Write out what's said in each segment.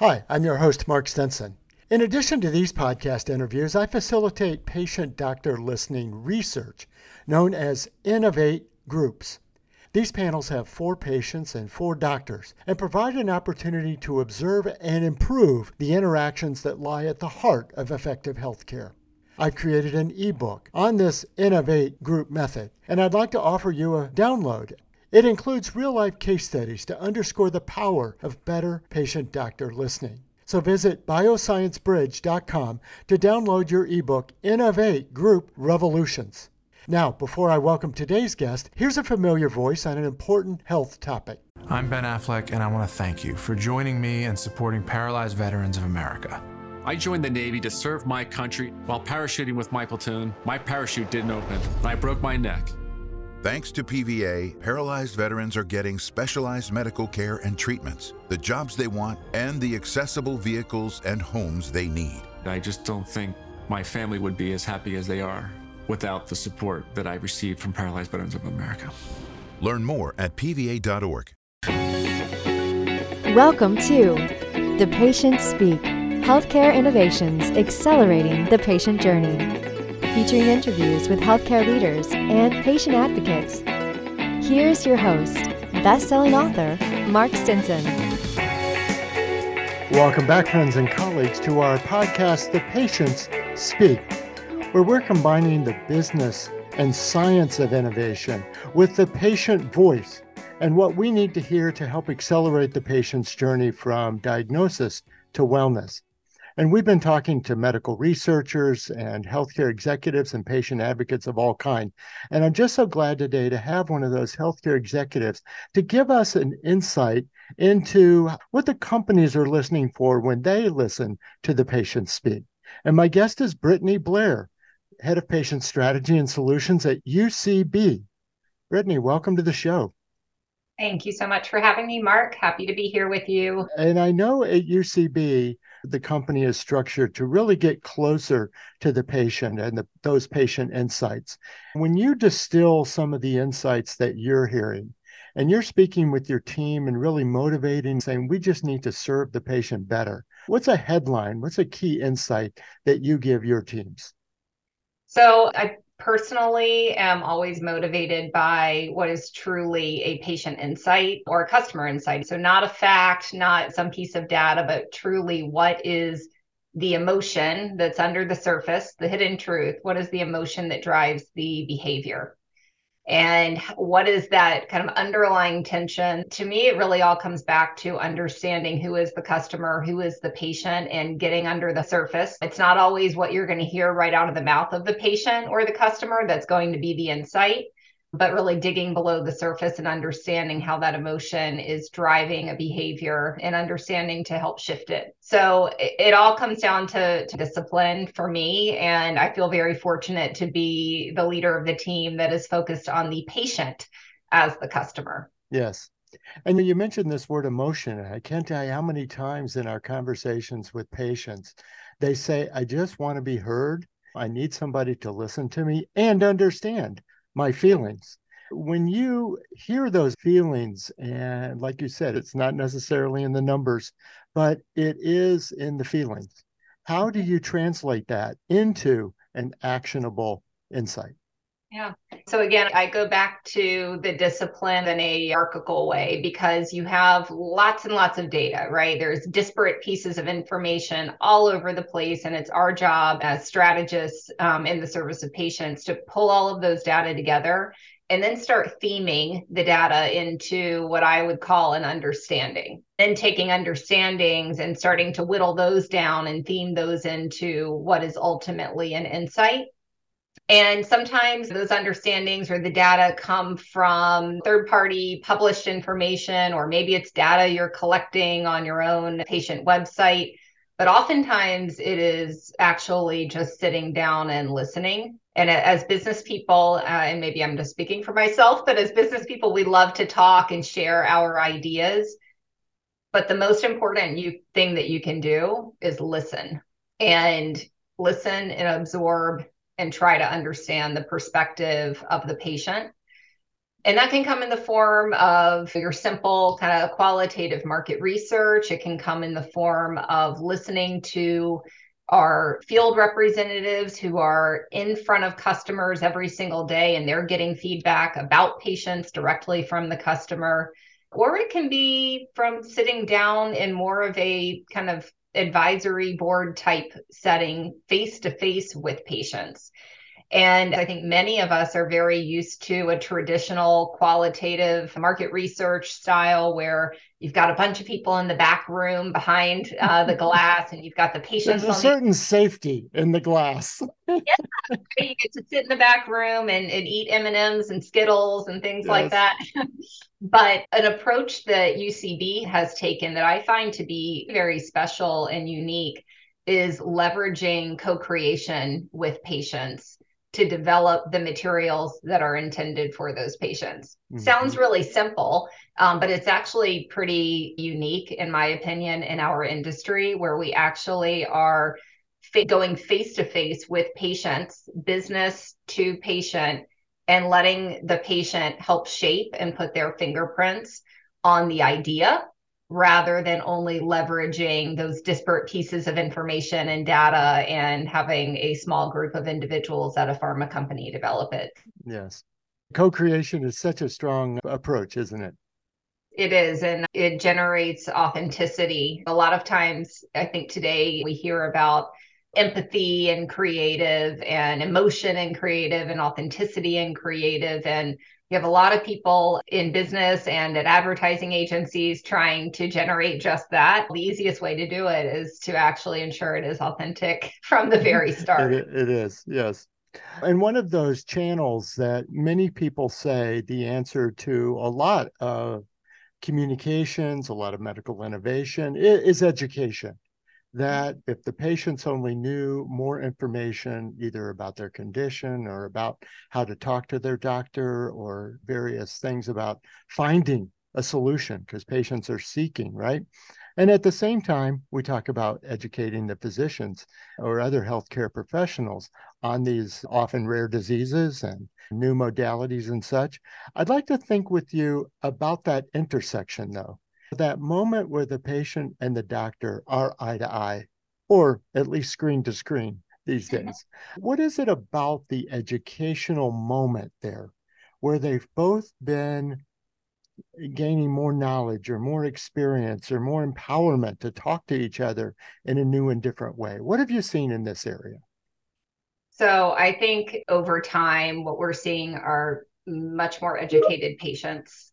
Hi, I'm your host, Mark Stinson. In addition to these podcast interviews, I facilitate patient doctor listening research known as Innovate Groups. These panels have four patients and four doctors and provide an opportunity to observe and improve the interactions that lie at the heart of effective healthcare. I've created an ebook on this Innovate group method, and I'd like to offer you a download. It includes real life case studies to underscore the power of better patient doctor listening. So visit biosciencebridge.com to download your ebook, Innovate Group Revolutions. Now, before I welcome today's guest, here's a familiar voice on an important health topic. I'm Ben Affleck, and I want to thank you for joining me and supporting Paralyzed Veterans of America. I joined the Navy to serve my country. While parachuting with my platoon, my parachute didn't open, and I broke my neck. Thanks to PVA, paralyzed veterans are getting specialized medical care and treatments, the jobs they want, and the accessible vehicles and homes they need. I just don't think my family would be as happy as they are without the support that I received from Paralyzed Veterans of America. Learn more at PVA.org. Welcome to The Patient Speak Healthcare Innovations Accelerating the Patient Journey, featuring interviews with healthcare leaders and patient advocates. Here's your host, best-selling author Mark Stinson. Welcome back, friends and colleagues, to our podcast, The Patients Speak where we're combining the business and science of innovation with the patient voice and what we need to hear to help accelerate the patient's journey from diagnosis to wellness. And we've been talking to medical researchers and healthcare executives and patient advocates of all kind. And I'm just so glad today to have one of those healthcare executives to give us an insight into what the companies are listening for when they listen to the patient speak. And my guest is Brittany Blair. Head of Patient Strategy and Solutions at UCB. Brittany, welcome to the show. Thank you so much for having me, Mark. Happy to be here with you. And I know at UCB, the company is structured to really get closer to the patient and the, those patient insights. When you distill some of the insights that you're hearing, and you're speaking with your team and really motivating, saying, we just need to serve the patient better. What's a headline? What's a key insight that you give your teams? So I personally am always motivated by what is truly a patient insight or a customer insight. So not a fact, not some piece of data, but truly what is the emotion that's under the surface, the hidden truth. What is the emotion that drives the behavior? And what is that kind of underlying tension? To me it really all comes back to understanding who is the customer who is the patient and getting under the surface. It's not always what you're going to hear right out of the mouth of the patient or the customer that's going to be the insight but really digging below the surface and understanding how that emotion is driving a behavior and understanding to help shift it. So it, it, all comes down to, to discipline for me. And I feel very fortunate to be the leader of the team that is focused on the patient as the customer. Yes. And you mentioned this word emotion. I can't tell you how many times in our conversations with patients, they say, I just want to be heard. I need somebody to listen to me and understand my feelings. When you hear those feelings, and like you said, it's not necessarily in the numbers, but it is in the feelings. How do you translate that into an actionable insight? Yeah. So again, I go back to the discipline in a hierarchical way because you have lots and lots of data, right? There's disparate pieces of information all over the place. And it's our job as strategists um, in the service of patients to pull all of those data together and then start theming the data into what I would call an understanding. Then taking understandings and starting to whittle those down and theme those into what is ultimately an insight and sometimes those understandings or the data come from third party published information, or maybe it's data you're collecting on your own patient website. But oftentimes it is actually just sitting down and listening. And as business people, uh, and maybe I'm just speaking for myself, but as business people, we love to talk and share our ideas. But the most important you, thing that you can do is listen and listen and absorb and try to understand the perspective of the patient And that can come in the form of your simple kind of qualitative market research. It can come in the form of listening to our field representatives who are in front of customers every single day and they're getting feedback about patients directly from the customer. Or it can be from sitting down in more of a kind of advisory board type setting face to face with patients. And I think many of us are very used to a traditional qualitative market research style where you've got a bunch of people in the back room behind uh, the glass and you've got the patients. There's a certain the- safety in the glass. yeah, you get to sit in the back room and, and eat M&Ms and Skittles and things yes. like that. but an approach that UCB has taken that I find to be very special and unique is leveraging co-creation with patients to develop the materials that are intended for those patients. Mm-hmm. Sounds really simple, um, but it's actually pretty unique, in my opinion, in our industry where we actually are fa- going face to face with patients, business to patient, and letting the patient help shape and put their fingerprints on the idea rather than only leveraging those disparate pieces of information and data and having a small group of individuals at a pharma company develop it. Yes. Co creation is such a strong approach, isn't it? It is, and it generates authenticity. A lot of times, I think today we hear about empathy and creative and emotion and creative and authenticity and creative. And you have a lot of people in business and at advertising agencies trying to generate just that. The easiest way to do it is to actually ensure it is authentic from the very start. it, it is, yes. And one of those channels that many people say the answer to a lot of communications, a lot of medical innovation is education Mm-hmm. that if the patients only knew more information, either about their condition or about how to talk to their doctor or various things about finding a solution, because patients are seeking, right? And at the same time, we talk about educating the physicians or other healthcare professionals on these often rare diseases and new modalities and such. I'd like to think with you about that intersection, though that moment where the patient and the doctor are eye to eye, or at least screen to screen these mm-hmm. days. What is it about the educational moment there where they've both been gaining more knowledge or more experience or more empowerment to talk to each other in a new and different way? What have you seen in this area? So I think over time, what we're seeing are much more educated patients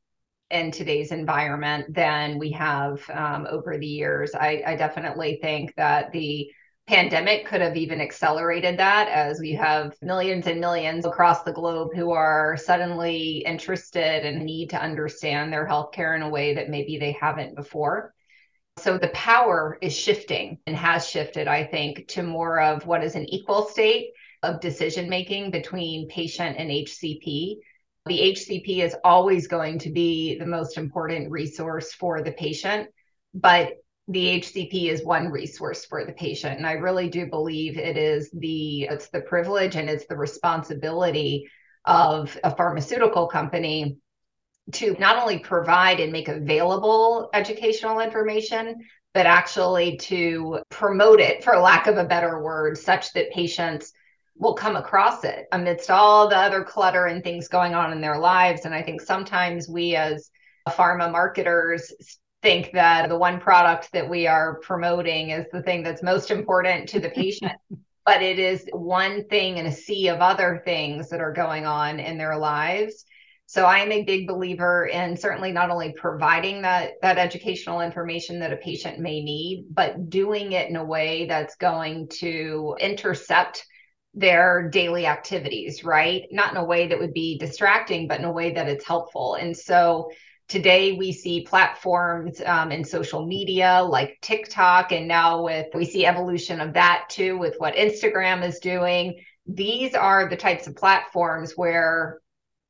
in today's environment than we have um, over the years. I, I definitely think that the pandemic could have even accelerated that as we have millions and millions across the globe who are suddenly interested and need to understand their healthcare in a way that maybe they haven't before. So the power is shifting and has shifted, I think, to more of what is an equal state of decision making between patient and HCP the HCP is always going to be the most important resource for the patient, but the HCP is one resource for the patient. And I really do believe it is the it's the privilege and it's the responsibility of a pharmaceutical company to not only provide and make available educational information, but actually to promote it, for lack of a better word, such that patients will come across it amidst all the other clutter and things going on in their lives. And I think sometimes we as pharma marketers think that the one product that we are promoting is the thing that's most important to the patient. but it is one thing in a sea of other things that are going on in their lives. So I am a big believer in certainly not only providing that that educational information that a patient may need, but doing it in a way that's going to intercept their daily activities, right? Not in a way that would be distracting, but in a way that it's helpful. And so today we see platforms um, in social media like TikTok, and now with we see evolution of that too with what Instagram is doing. These are the types of platforms where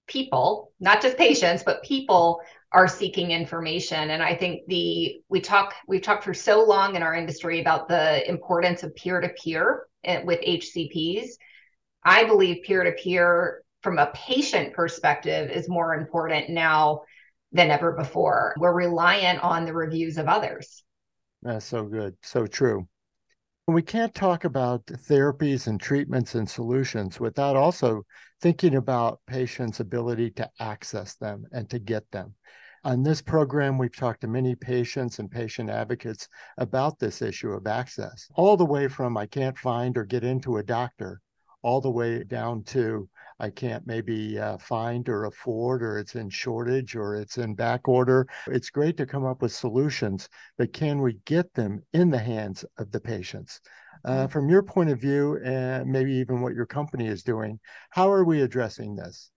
people, not just patients, but people are seeking information and i think the we talk we've talked for so long in our industry about the importance of peer to peer with HCPs. I believe peer to peer from a patient perspective is more important now than ever before. We're reliant on the reviews of others. That's so good. So true. We can't talk about therapies and treatments and solutions without also thinking about patients' ability to access them and to get them. On this program, we've talked to many patients and patient advocates about this issue of access, all the way from I can't find or get into a doctor, all the way down to I can't maybe uh, find or afford, or it's in shortage, or it's in back order. It's great to come up with solutions, but can we get them in the hands of the patients? Uh, mm-hmm. from your point of view, and maybe even what your company is doing, how are we addressing this?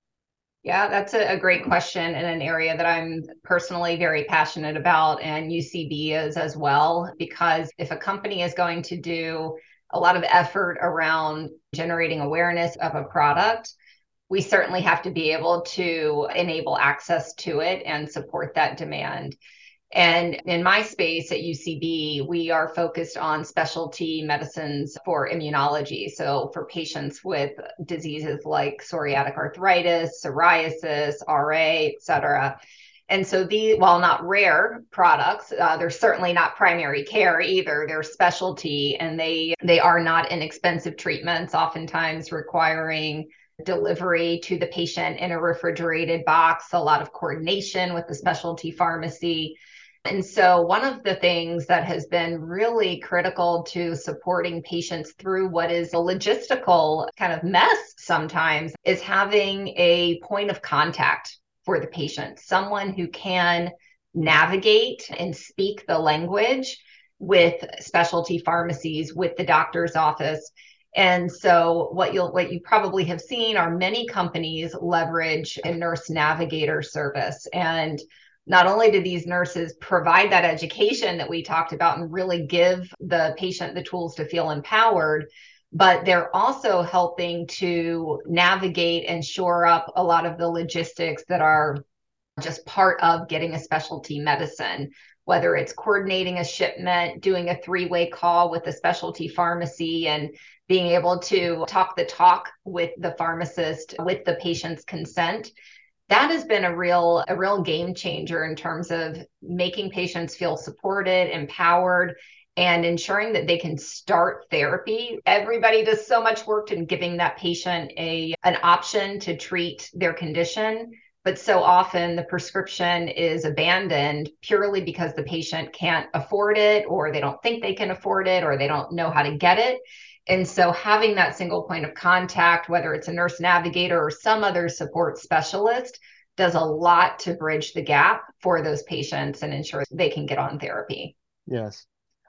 Yeah, that's a, great question and an area that I'm personally very passionate about, and UCB is as well. Because if a company is going to do a lot of effort around generating awareness of a product, we certainly have to be able to enable access to it and support that demand. And in my space at UCB, we are focused on specialty medicines for immunology. So, for patients with diseases like psoriatic arthritis, psoriasis, RA, et cetera. And so, these, while not rare products, uh, they're certainly not primary care either. They're specialty, and they they are not inexpensive treatments. Oftentimes requiring delivery to the patient in a refrigerated box, a lot of coordination with the specialty pharmacy. And so, one of the things that has been really critical to supporting patients through what is a logistical kind of mess sometimes is having a point of contact for the patient, someone who can navigate and speak the language with specialty pharmacies, with the doctor's office. And so what you'll what you probably have seen are many companies leverage a nurse navigator service. And not only do these nurses provide that education that we talked about and really give the patient the tools to feel empowered but they're also helping to navigate and shore up a lot of the logistics that are just part of getting a specialty medicine whether it's coordinating a shipment doing a three-way call with a specialty pharmacy and being able to talk the talk with the pharmacist with the patient's consent that has been a real a real game changer in terms of making patients feel supported empowered and ensuring that they can start therapy. Everybody does so much work in giving that patient a an option to treat their condition but so often the prescription is abandoned purely because the patient can't afford it or they don't think they can afford it or they don't know how to get it and so having that single point of contact, whether it's a nurse navigator or some other support specialist, does a lot to bridge the gap for those patients and ensure they can get on therapy. Yes.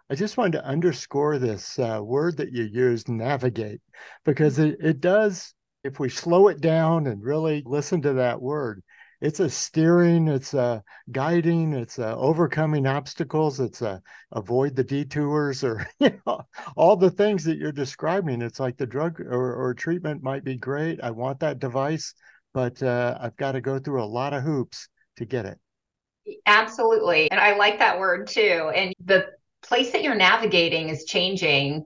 I just wanted to underscore this uh, word that you used, navigate, because it, it does, if we slow it down and really listen to that word, it's a steering, it's a guiding, it's a overcoming obstacles, it's a avoid the detours, or you know, all the things that you're describing. It's like the drug or, or treatment might be great. I want that device, but uh, I've got to go through a lot of hoops to get it. Absolutely, and I like that word too. And the place that you're navigating is changing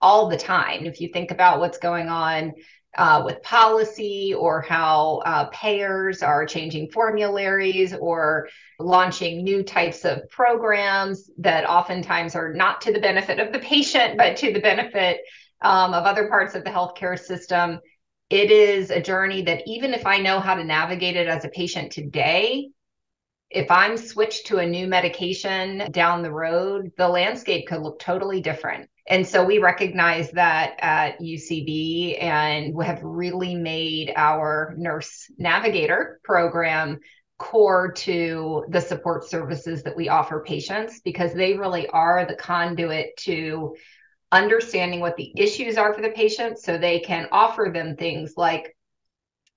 all the time. If you think about what's going on uh, with policy or how uh, payers are changing formularies or launching new types of programs that oftentimes are not to the benefit of the patient, but to the benefit um, of other parts of the healthcare system. It is a journey that even if I know how to navigate it as a patient today, if I'm switched to a new medication down the road, the landscape could look totally different. And so we recognize that at UCB and have really made our nurse navigator program core to the support services that we offer patients because they really are the conduit to understanding what the issues are for the patient so they can offer them things like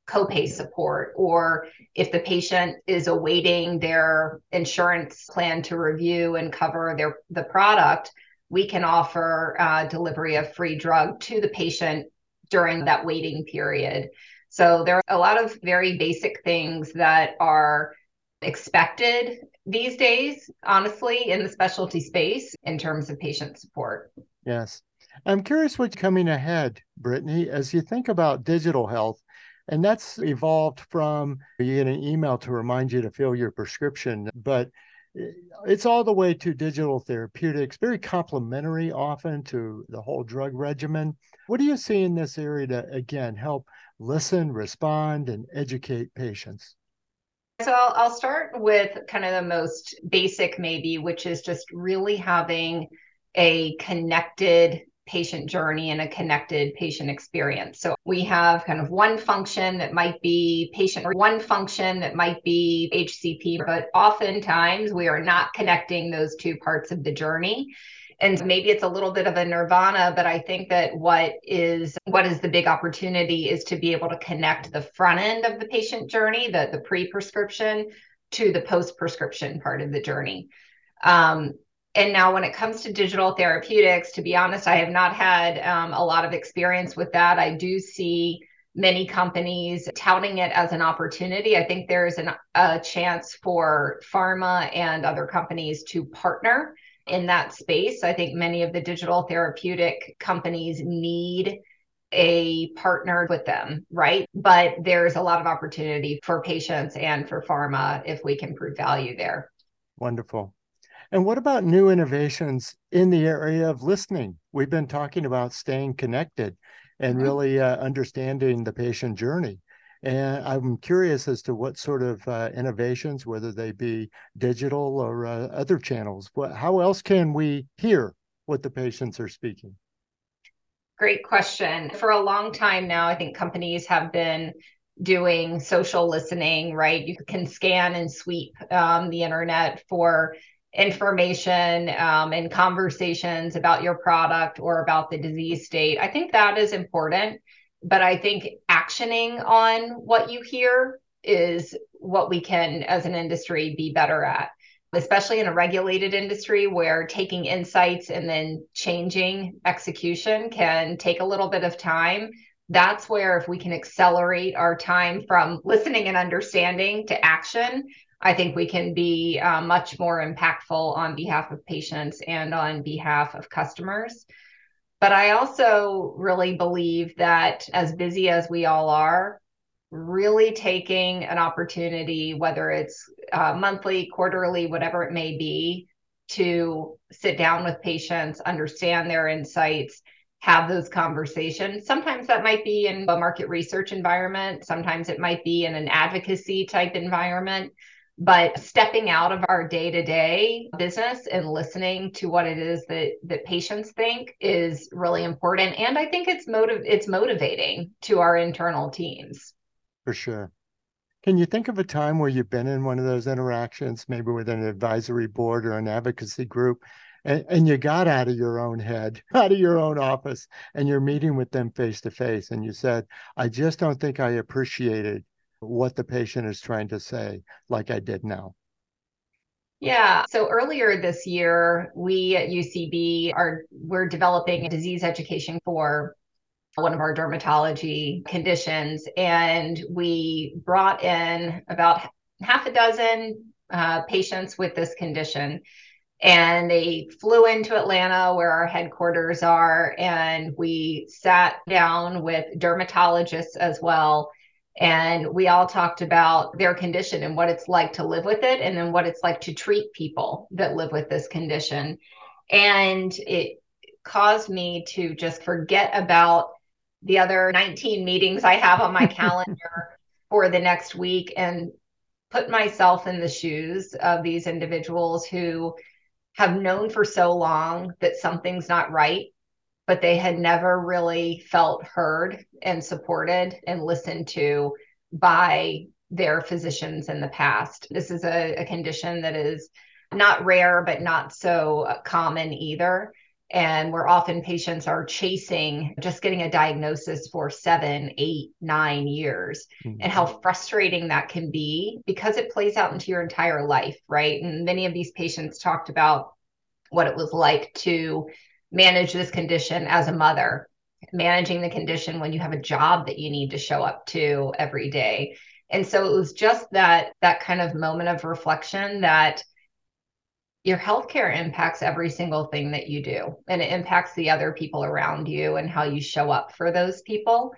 copay support or if the patient is awaiting their insurance plan to review and cover their the product we can offer uh, delivery of free drug to the patient during that waiting period. So there are a lot of very basic things that are expected these days, honestly, in the specialty space in terms of patient support. Yes. I'm curious what's coming ahead, Brittany, as you think about digital health. And that's evolved from you get an email to remind you to fill your prescription, but it's all the way to digital therapeutics, very complementary often to the whole drug regimen. What do you see in this area to, again, help listen, respond, and educate patients? So I'll, I'll start with kind of the most basic, maybe, which is just really having a connected patient journey and a connected patient experience. So we have kind of one function that might be patient or one function that might be HCP, but oftentimes we are not connecting those two parts of the journey. And maybe it's a little bit of a nirvana, but I think that what is what is the big opportunity is to be able to connect the front end of the patient journey, the, the pre-prescription to the post-prescription part of the journey. Um, and now when it comes to digital therapeutics to be honest i have not had um, a lot of experience with that i do see many companies touting it as an opportunity i think there's an, a chance for pharma and other companies to partner in that space i think many of the digital therapeutic companies need a partner with them, right? But there's a lot of opportunity for patients and for pharma if we can prove value there. Wonderful. And what about new innovations in the area of listening? We've been talking about staying connected and mm-hmm. really uh, understanding the patient journey. And I'm curious as to what sort of uh, innovations, whether they be digital or uh, other channels, what, how else can we hear what the patients are speaking? Great question. For a long time now, I think companies have been doing social listening, right? You can scan and sweep um, the internet for information um, and conversations about your product or about the disease state. I think that is important, but I think actioning on what you hear is what we can, as an industry, be better at. Especially in a regulated industry where taking insights and then changing execution can take a little bit of time that's where if we can accelerate our time from listening and understanding to action I think we can be uh, much more impactful on behalf of patients and on behalf of customers. But I also really believe that as busy as we all are, really taking an opportunity, whether it's uh, monthly, quarterly, whatever it may be, to sit down with patients, understand their insights, have those conversations. Sometimes that might be in a market research environment, sometimes it might be in an advocacy type environment but stepping out of our day-to-day business and listening to what it is that that patients think is really important. And i think it's motive it's motivating to our internal teams. For sure. Can you think of a time where you've been in one of those interactions maybe with an advisory board or an advocacy group and, and you got out of your own head out of your own office and you're meeting with them face to face and you said i just don't think i appreciated what the patient is trying to say, like I did now. Yeah. So earlier this year, we at UCB are we're developing a disease education for one of our dermatology conditions, and we brought in about half a dozen uh, patients with this condition. And they flew into Atlanta, where our headquarters are, and we sat down with dermatologists as well and we all talked about their condition and what it's like to live with it and then what it's like to treat people that live with this condition. And it caused me to just forget about the other 19 meetings i have on my calendar for the next week and put myself in the shoes of these individuals who have known for so long that something's not right but they had never really felt heard and supported and listened to by their physicians in the past. This is a, a condition that is not rare, but not so common either. And where often patients are chasing just getting a diagnosis for seven, eight, nine years, mm-hmm. and how frustrating that can be because it plays out into your entire life, right? And many of these patients talked about what it was like to manage this condition as a mother, managing the condition when you have a job that you need to show up to every day. And so it was just that that kind of moment of reflection that your healthcare impacts every single thing that you do and it impacts the other people around you and how you show up for those people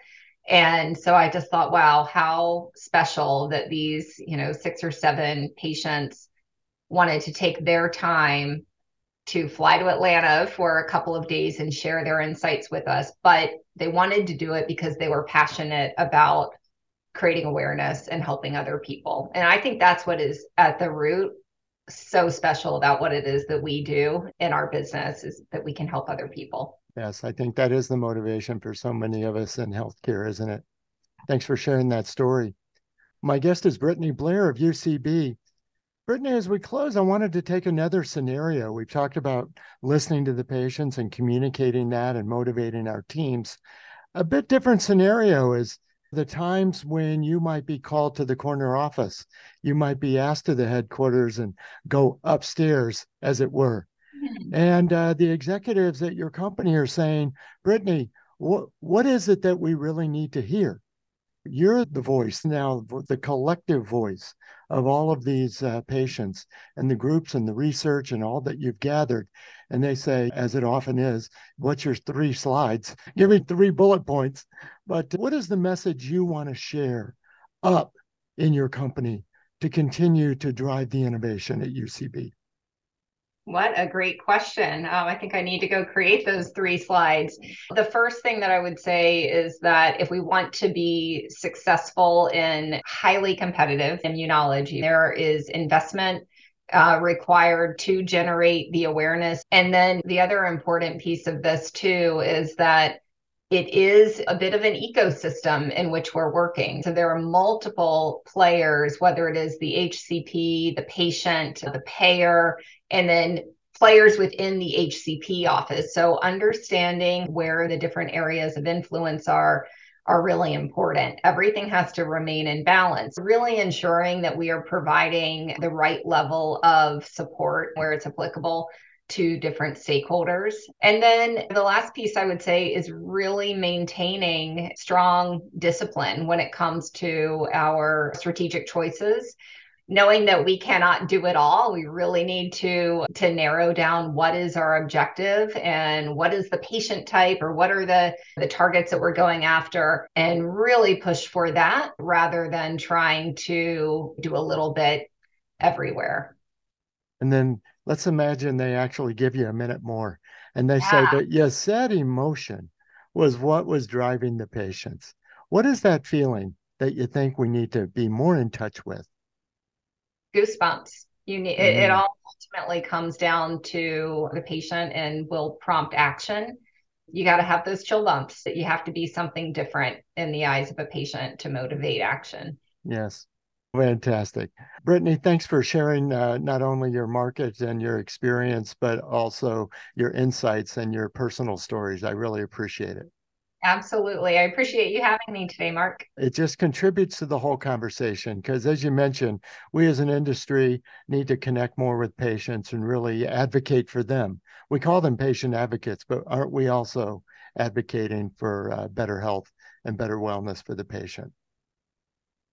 And so I just thought, wow, how special that these, you know, six or seven patients wanted to take their time to fly to Atlanta for a couple of days and share their insights with us. But they wanted to do it because they were passionate about creating awareness and helping other people. And I think that's what is at the root so special about what it is that we do in our business is that we can help other people. Yes, I think that is the motivation for so many of us in healthcare, isn't it? Thanks for sharing that story. My guest is Brittany Blair of UCB. Brittany, as we close, I wanted to take another scenario. We've talked about listening to the patients and communicating that and motivating our teams. A bit different scenario is the times when you might be called to the corner office. You might be asked to the headquarters and go upstairs, as it were. Mm-hmm. And uh, the executives at your company are saying, Brittany, what, what is it that we really need to hear? You're the voice now, the collective voice of all of these uh, patients and the groups and the research and all that you've gathered. And they say, as it often is, what's your three slides? Give me three bullet points. But what is the message you want to share up in your company to continue to drive the innovation at UCB? What a great question. Um, I think I need to go create those three slides. The first thing that I would say is that if we want to be successful in highly competitive immunology, there is investment uh, required to generate the awareness. And then the other important piece of this, too, is that it is a bit of an ecosystem in which we're working. So there are multiple players, whether it is the HCP, the patient, the payer, and then players within the HCP office. So understanding where the different areas of influence are are really important. Everything has to remain in balance, really ensuring that we are providing the right level of support where it's applicable to different stakeholders. And then the last piece I would say is really maintaining strong discipline when it comes to our strategic choices knowing that we cannot do it all we really need to to narrow down what is our objective and what is the patient type or what are the the targets that we're going after and really push for that rather than trying to do a little bit everywhere and then let's imagine they actually give you a minute more and they yeah. say that you said emotion was what was driving the patients what is that feeling that you think we need to be more in touch with goosebumps you need mm-hmm. it, it mm-hmm. all ultimately comes down to the patient and will prompt action you got to have those chill bumps that you have to be something different in the eyes of a patient to motivate action yes Fantastic. Brittany, thanks for sharing uh, not only your market and your experience, but also your insights and your personal stories. I really appreciate it. Absolutely. I appreciate you having me today, Mark. It just contributes to the whole conversation because, as you mentioned, we as an industry need to connect more with patients and really advocate for them. We call them patient advocates, but aren't we also advocating for uh, better health and better wellness for the patient?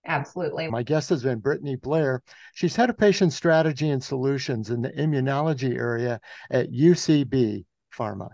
Absolutely. My guest has been Brittany Blair. She's head of patient strategy and solutions in the immunology area at UCB Pharma.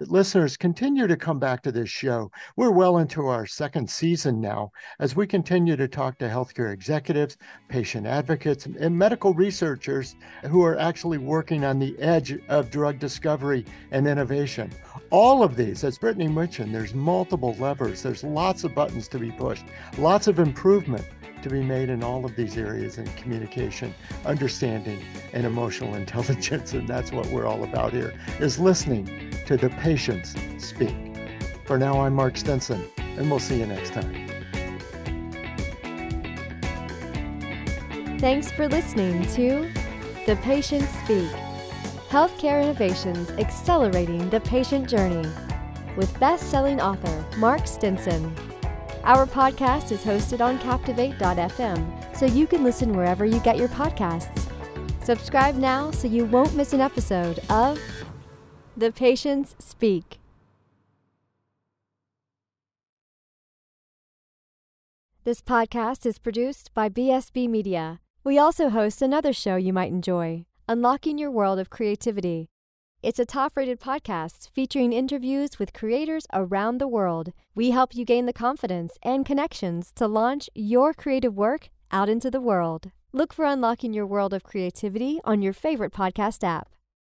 Listeners, continue to come back to this show. We're well into our second season now as we continue to talk to healthcare executives, patient advocates, and medical researchers who are actually working on the edge of drug discovery and innovation. All of these, as Brittany mentioned, there's multiple levers, there's lots of buttons to be pushed, lots of improvement to be made in all of these areas in communication, understanding, and emotional intelligence. And that's what we're all about here, is listening to the patients speak. For now, I'm Mark Stinson, and we'll see you next time. Thanks for listening to The Patients Speak Healthcare Innovations Accelerating the Patient Journey with best selling author Mark Stinson. Our podcast is hosted on Captivate.fm, so you can listen wherever you get your podcasts. Subscribe now so you won't miss an episode of The Patients Speak. This podcast is produced by BSB Media. We also host another show you might enjoy Unlocking Your World of Creativity. It's a top rated podcast featuring interviews with creators around the world. We help you gain the confidence and connections to launch your creative work out into the world. Look for Unlocking Your World of Creativity on your favorite podcast app.